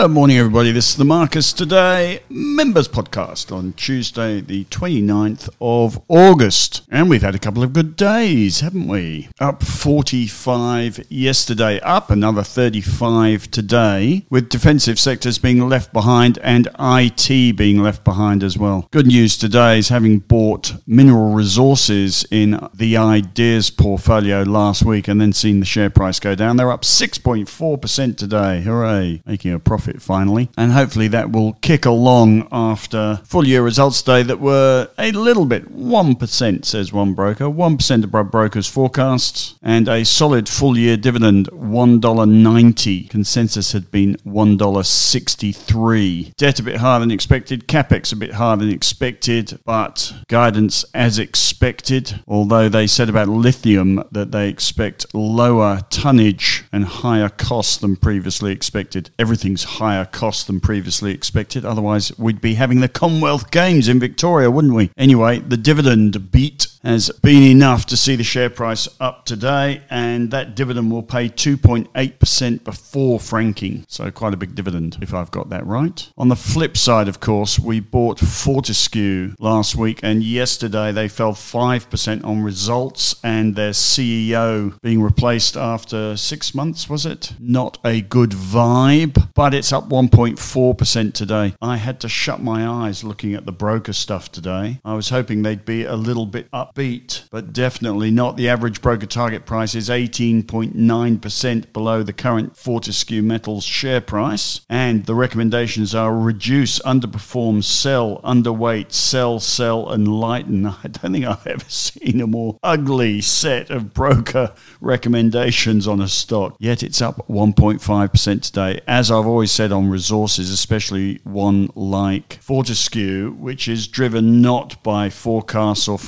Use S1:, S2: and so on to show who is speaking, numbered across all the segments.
S1: Good morning, everybody. This is the Marcus Today Members Podcast on Tuesday, the 29th of August. And we've had a couple of good days, haven't we? Up 45 yesterday, up another 35 today, with defensive sectors being left behind and IT being left behind as well. Good news today is having bought mineral resources in the ideas portfolio last week and then seen the share price go down. They're up 6.4% today. Hooray! Making a profit profit finally. And hopefully that will kick along after full year results day that were a little bit 1%, says one broker, 1% above brokers' forecasts, and a solid full year dividend $1.90. Consensus had been $1.63. Debt a bit higher than expected, capex a bit higher than expected, but guidance as expected. Although they said about lithium that they expect lower tonnage and higher costs than previously expected. Everything's higher cost than previously expected. Otherwise, we'd be having the Commonwealth Games in Victoria, wouldn't we? Anyway, the dividend beat has been enough to see the share price up today, and that dividend will pay 2.8% before franking. So, quite a big dividend, if I've got that right. On the flip side, of course, we bought Fortescue last week, and yesterday they fell 5% on results and their CEO being replaced after six months, was it? Not a good vibe, but it's up 1.4% today. I had to shut my eyes looking at the broker stuff today. I was hoping they'd be a little bit up upbeat, but definitely not. The average broker target price is 18.9% below the current Fortescue Metals share price. And the recommendations are reduce, underperform, sell, underweight, sell, sell, and lighten. I don't think I've ever seen a more ugly set of broker recommendations on a stock. Yet it's up 1.5% today. As I've always said on resources, especially one like Fortescue, which is driven not by forecasts or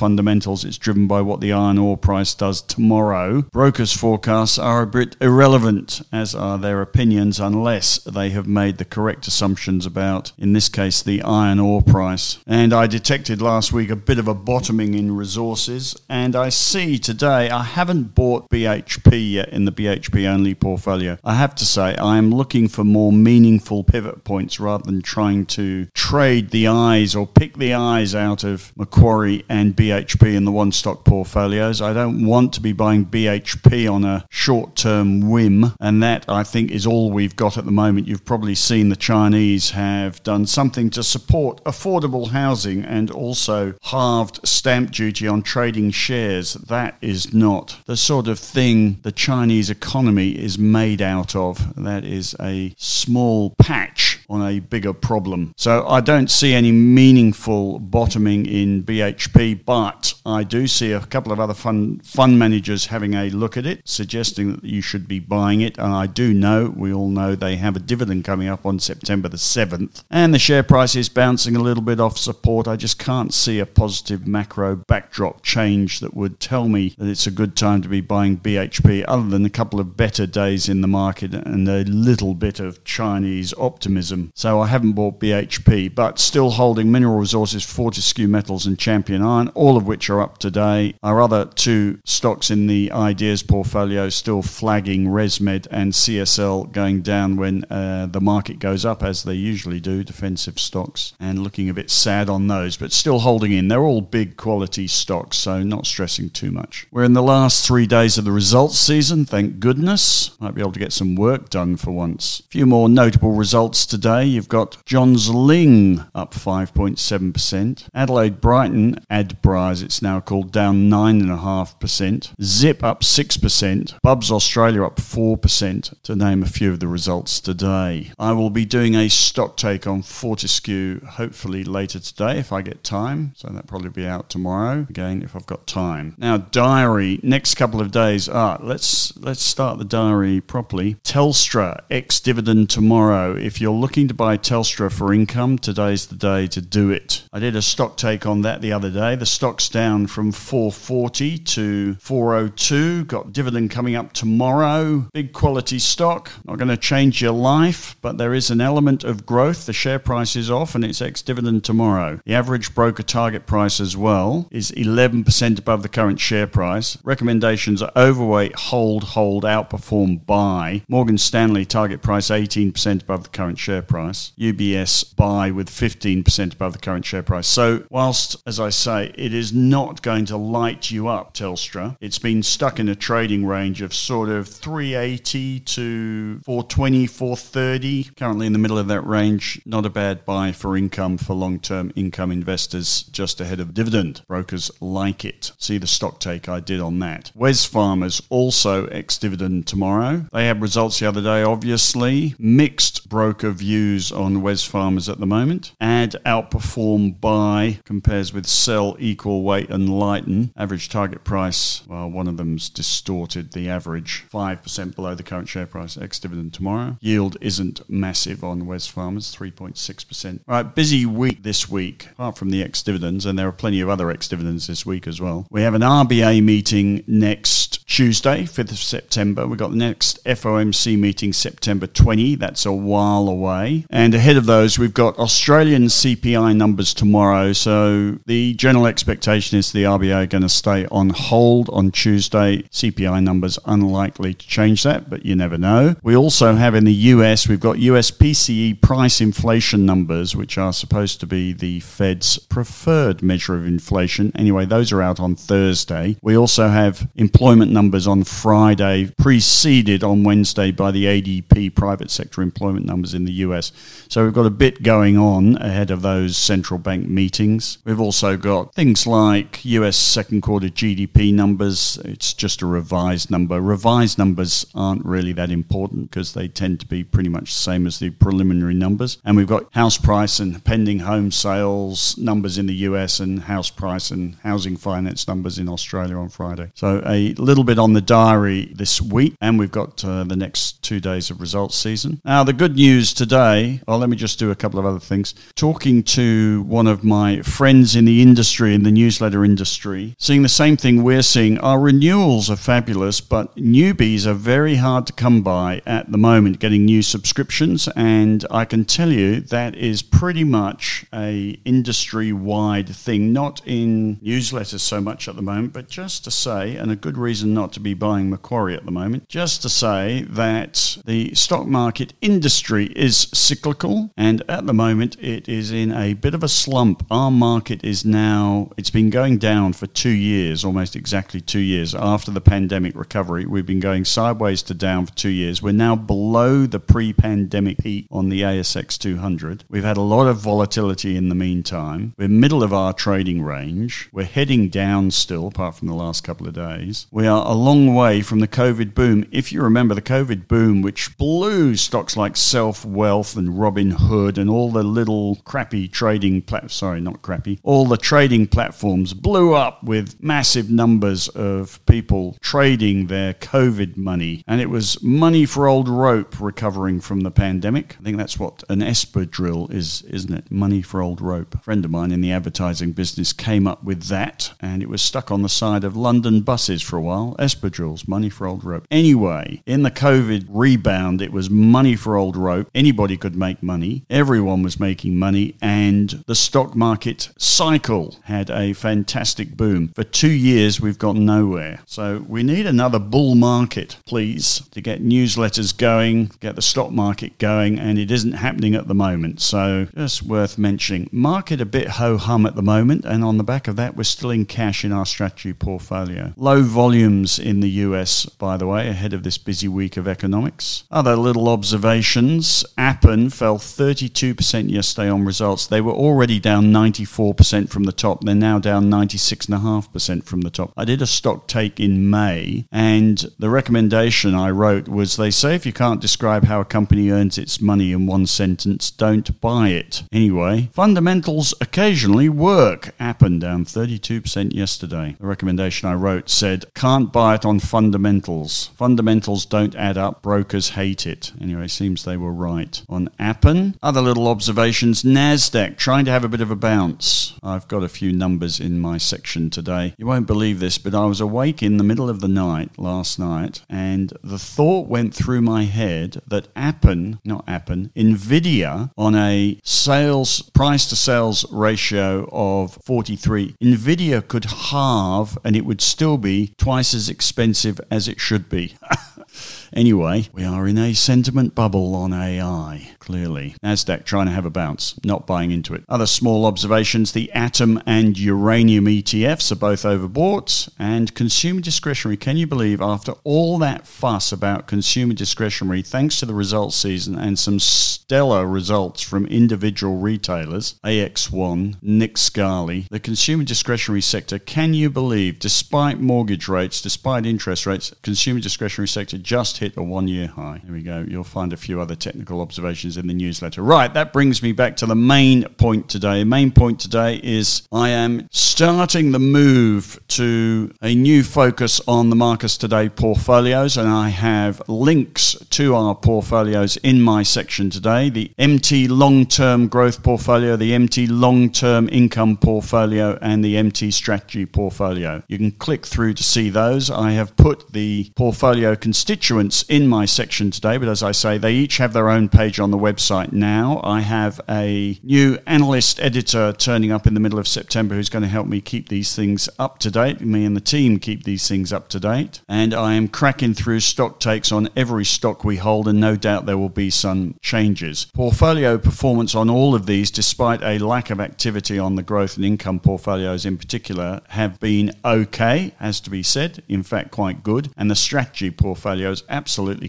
S1: it's driven by what the iron ore price does tomorrow. Brokers' forecasts are a bit irrelevant, as are their opinions, unless they have made the correct assumptions about, in this case, the iron ore price. And I detected last week a bit of a bottoming in resources, and I see today I haven't bought BHP yet in the BHP only portfolio. I have to say, I am looking for more meaningful pivot points rather than trying to trade the eyes or pick the eyes out of Macquarie and BHP in the one stock portfolios. I don't want to be buying BHP on a short term whim, and that I think is all we've got at the moment. You've probably seen the Chinese have done something to support affordable housing and also halved stamp duty on trading shares. That is not the sort of thing the Chinese economy is made out of. That is a small patch on a bigger problem. So I don't see any meaningful bottoming in BHP, but I do see a couple of other fund fund managers having a look at it, suggesting that you should be buying it. And I do know, we all know, they have a dividend coming up on September the 7th, and the share price is bouncing a little bit off support. I just can't see a positive macro backdrop change that would tell me that it's a good time to be buying BHP, other than a couple of better days in the market and a little bit of Chinese optimism. So I haven't bought BHP, but still holding Mineral Resources, Fortescue Metals, and Champion Iron, all of which are up today. Our other two stocks in the ideas portfolio still flagging ResMed and CSL going down when uh, the market goes up, as they usually do, defensive stocks, and looking a bit sad on those, but still holding in. They're all big quality stocks, so not stressing too much. We're in the last three days of the results season, thank goodness. Might be able to get some work done for once. A few more notable results today. You've got Johns Lyng up 5.7%, Adelaide Brighton, Adbri as it's now now called, down 9.5%. Zip up 6%. Bubs Australia up 4%, to name a few of the results today. I will be doing a stock take on Fortescue hopefully later today if I get time. So that'll probably be out tomorrow, again, if I've got time. Now, diary, next couple of days. Ah, let's, let's start the diary properly. Telstra, ex dividend tomorrow. If you're looking looking to buy Telstra for income, today's the day to do it. I did a stock take on that the other day. The stock's down from 440 to 402. Got dividend coming up tomorrow. Big quality stock. Not going to change your life, but there is an element of growth. The share price is off and it's ex dividend tomorrow. The average broker target price as well is 11% above the current share price. Recommendations are overweight, hold, hold, outperform, buy. Morgan Stanley target price 18% above the current share price. UBS buy with 15% above the current share price. So, whilst, as I say, it is not going to light you up, Telstra, it's been stuck in a trading range of sort of 380 to 420, 430. Currently in the middle of that range. Not a bad buy for income for long term income investors just ahead of dividend. Brokers like it. See the stock take I did on that. Wesfarmers also ex dividend tomorrow. They had results the other day, obviously. Mixed broker views on Wesfarmers at the moment. Add outperform buy compares with sell equal weight and lighten. Average target price, well, one of them's distorted the average 5% below the current share price ex dividend tomorrow. Yield isn't massive on Wesfarmers, 3.6%. All right, busy week this week, apart from the ex dividends, and there are plenty of other ex dividends this week as well. We have an RBA meeting next Tuesday, 5th of September. We've got the next FOMC meeting September 20. That's a while away. And ahead of those, we've got Australian CPI numbers tomorrow. So the general expectation is the RBA are going to stay on hold on Tuesday. CPI numbers unlikely to change that, but you never know. We also have in the US, we've got US PCE price inflation numbers, which are supposed to be the Fed's preferred measure of inflation. Anyway, those are out on Thursday. We also have employment numbers on Friday, preceded on Wednesday by the ADP private sector employment numbers in the US. So we've got a bit going on ahead of those central bank meetings. We've also got things like US second quarter GDP numbers. It's just a revised number. Revised numbers aren't really that important because they tend to be pretty much the same as the preliminary numbers. And we've got house price and pending home sales numbers in the US and house price and housing finance numbers in Australia on Friday. So a little bit on the diary this week. And we've got uh, the next two days of results season. Now, the good news today, oh, let me just do a couple of other things. Talking to one of my friends in the industry, in the newsletter industry, seeing the same thing we're seeing. Our renewals are fabulous, but newbies are very hard to come by at the moment, getting new subscriptions. And I can tell you that is pretty much a industry-wide thing, not in newsletters so much at the moment, but just to say, and a good reason not to be buying Macquarie at the moment, just to say that the stock market industry is cyclical, and at the moment it is in a bit of a slump. Our market is now, it's been going down for two years, almost exactly two years after the pandemic recovery. We've been going sideways to down for two years. We're now below the pre pandemic peak on the ASX 200. We've had a lot of volatility in the meantime. We're middle of our trading range. We're heading down still, apart from the last couple of days. We are a long way from the COVID boom. If you remember the COVID boom, which blew stocks like Self Wealth and Robinhood and all the little crappy trading plat sorry, not crappy, all the trading platforms blew up with massive numbers of people trading their COVID money. And it was money for old rope recovering from the pandemic. I think that's what an espadrille is, isn't it? Money for old rope. A friend of mine in the advertising business came up with that and it was stuck on the side of London buses for a while. Espadrilles, money for old rope. Anyway, in the COVID rebound, it was money for old rope. Anybody could make money. Everyone was making money and the stock market cycle had a fantastic boom. For two years, we've got nowhere. So we need another bull market, please, to get newsletters going, get the stock market going, and it isn't happening at the moment. So just worth mentioning. Market a bit ho hum at the moment, and on the back of that, we're still in cash in our strategy portfolio. Low volumes in the US, by the way, ahead of this busy week of economics. Other little observations Appen fell 32% yesterday on results. They were already down 94% from the top. They're now down 96.5% from the top. I did a stock take in May, and the recommendation I wrote was they say if you can't describe how a company earns its money in one sentence, don't buy it. Anyway, fundamentals occasionally work. Appen down 32% yesterday. The recommendation I wrote said can't buy it on fundamentals. Fundamentals don't add up. Brokers hate it. Anyway, seems they were right. On Appen. Other little observations NASDAQ trying to have a bit of a bounce. I've got a few numbers in my section today. You won't believe this, but I was awake in the middle of the night last night, and the thought went through my head that Appen, not Appen, Nvidia on a sales price to sales ratio of 43, Nvidia could halve and it would still be twice as expensive as it should be. Anyway, we are in a sentiment bubble on AI, clearly. NASDAQ trying to have a bounce, not buying into it. Other small observations the atom and uranium ETFs are both overbought, and consumer discretionary. Can you believe after all that fuss about consumer discretionary, thanks to the results season and some stellar results from individual retailers, AX1, Nick Scali, the consumer discretionary sector, can you believe, despite mortgage rates, despite interest rates, consumer discretionary sector just hit a one year high. There we go. You'll find a few other technical observations in the newsletter. Right, that brings me back to the main point today. The main point today is I am starting the move to a new focus on the Marcus Today portfolios, and I have links to our portfolios in my section today the MT long term growth portfolio, the MT long term income portfolio, and the MT strategy portfolio. You can click through to see those. I have put the portfolio constituents in my section today, but as I say, they each have their own page on the website now. I have a new analyst editor turning up in the middle of September who's going to help me keep these things up to date. Me and the team keep these things up to date. And I am cracking through stock takes on every stock we hold, and no doubt there will be some changes. Portfolio performance on all of these, despite a lack of activity on the growth and income portfolios in particular, have been okay, as to be said, in fact, quite good. And the strategy portfolios absolutely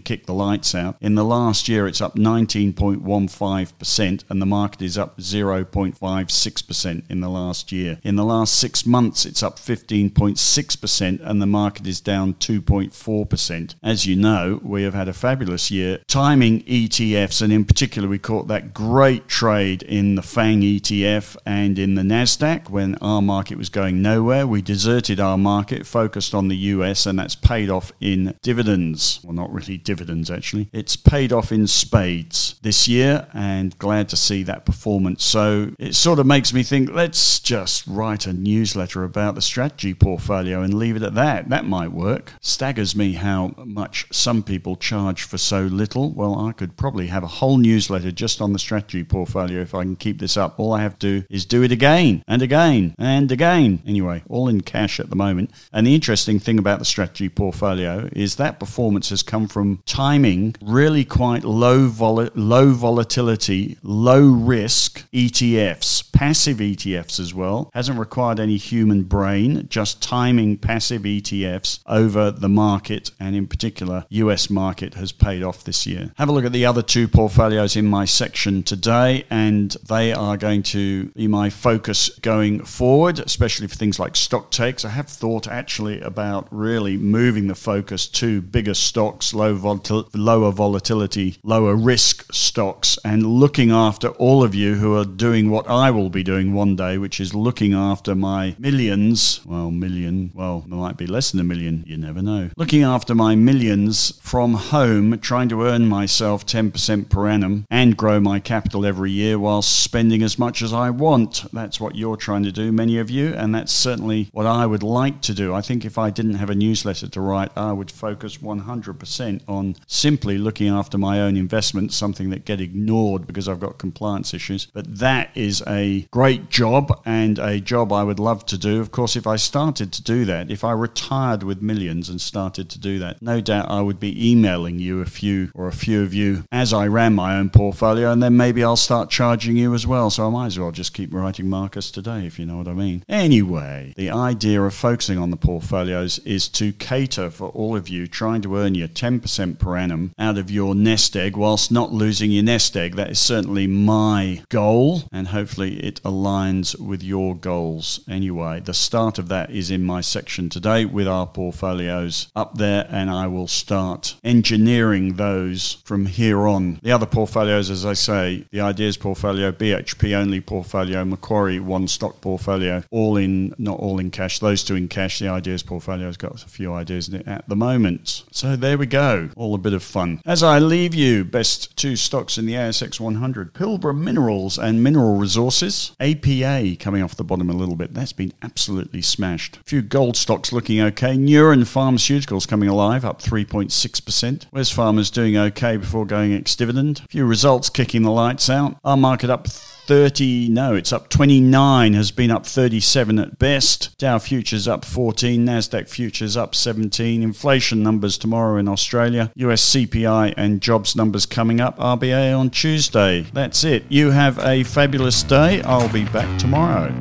S1: kicked the lights out. In the last year, it's up 19.15%, and the market is up 0.56% in the last year. In the last six months, it's up 15.6%, and the market is down 2.4%. As you know, we have had a fabulous year timing ETFs, and in particular, we caught that great trade in the FANG ETF and in the NASDAQ when our market was going nowhere. We deserted our market, focused on the US, and that's paid off in dividends. Well, not really dividends actually. It's paid off in spades this year and glad to see that performance. So it sort of makes me think let's just write a newsletter about the strategy portfolio and leave it at that. That might work. Staggers me how much some people charge for so little. Well, I could probably have a whole newsletter just on the strategy portfolio if I can keep this up. All I have to do is do it again and again and again. Anyway, all in cash at the moment. And the interesting thing about the strategy portfolio is that performance has come come from timing really quite low, vol- low volatility, low risk ETFs, passive ETFs as well. Hasn't required any human brain, just timing passive ETFs over the market and in particular US market has paid off this year. Have a look at the other two portfolios in my section today and they are going to be my focus going forward, especially for things like stock takes. I have thought actually about really moving the focus to bigger stocks stocks, low volatil- lower volatility, lower risk stocks, and looking after all of you who are doing what I will be doing one day, which is looking after my millions. Well, million, well, there might be less than a million, you never know. Looking after my millions from home, trying to earn myself 10% per annum and grow my capital every year while spending as much as I want. That's what you're trying to do, many of you, and that's certainly what I would like to do. I think if I didn't have a newsletter to write, I would focus 100% on simply looking after my own investments, something that get ignored because I've got compliance issues. But that is a great job and a job I would love to do. Of course, if I started to do that, if I retired with millions and started to do that, no doubt I would be emailing you a few or a few of you as I ran my own portfolio, and then maybe I'll start charging you as well. So I might as well just keep writing Marcus today, if you know what I mean. Anyway, the idea of focusing on the portfolios is to cater for all of you trying to earn your 10% per annum out of your nest egg whilst not losing your nest egg. That is certainly my goal, and hopefully it aligns with your goals anyway. The start of that is in my section today with our portfolios up there, and I will start engineering those from here on. The other portfolios, as I say, the ideas portfolio, BHP only portfolio, Macquarie one stock portfolio, all in, not all in cash, those two in cash. The ideas portfolio has got a few ideas in it at the moment. So there we go go. All a bit of fun. As I leave you, best two stocks in the ASX 100. Pilbara Minerals and Mineral Resources. APA coming off the bottom a little bit. That's been absolutely smashed. A few gold stocks looking okay. Neuren Pharmaceuticals coming alive, up 3.6%. Wesfarmers doing okay before going ex dividend. A few results kicking the lights out. Our market up 30, no, it's up 29, has been up 37 at best. Dow futures up 14, Nasdaq futures up 17. Inflation numbers tomorrow in Australia, US CPI and jobs numbers coming up, RBA on Tuesday. That's it. You have a fabulous day. I'll be back tomorrow.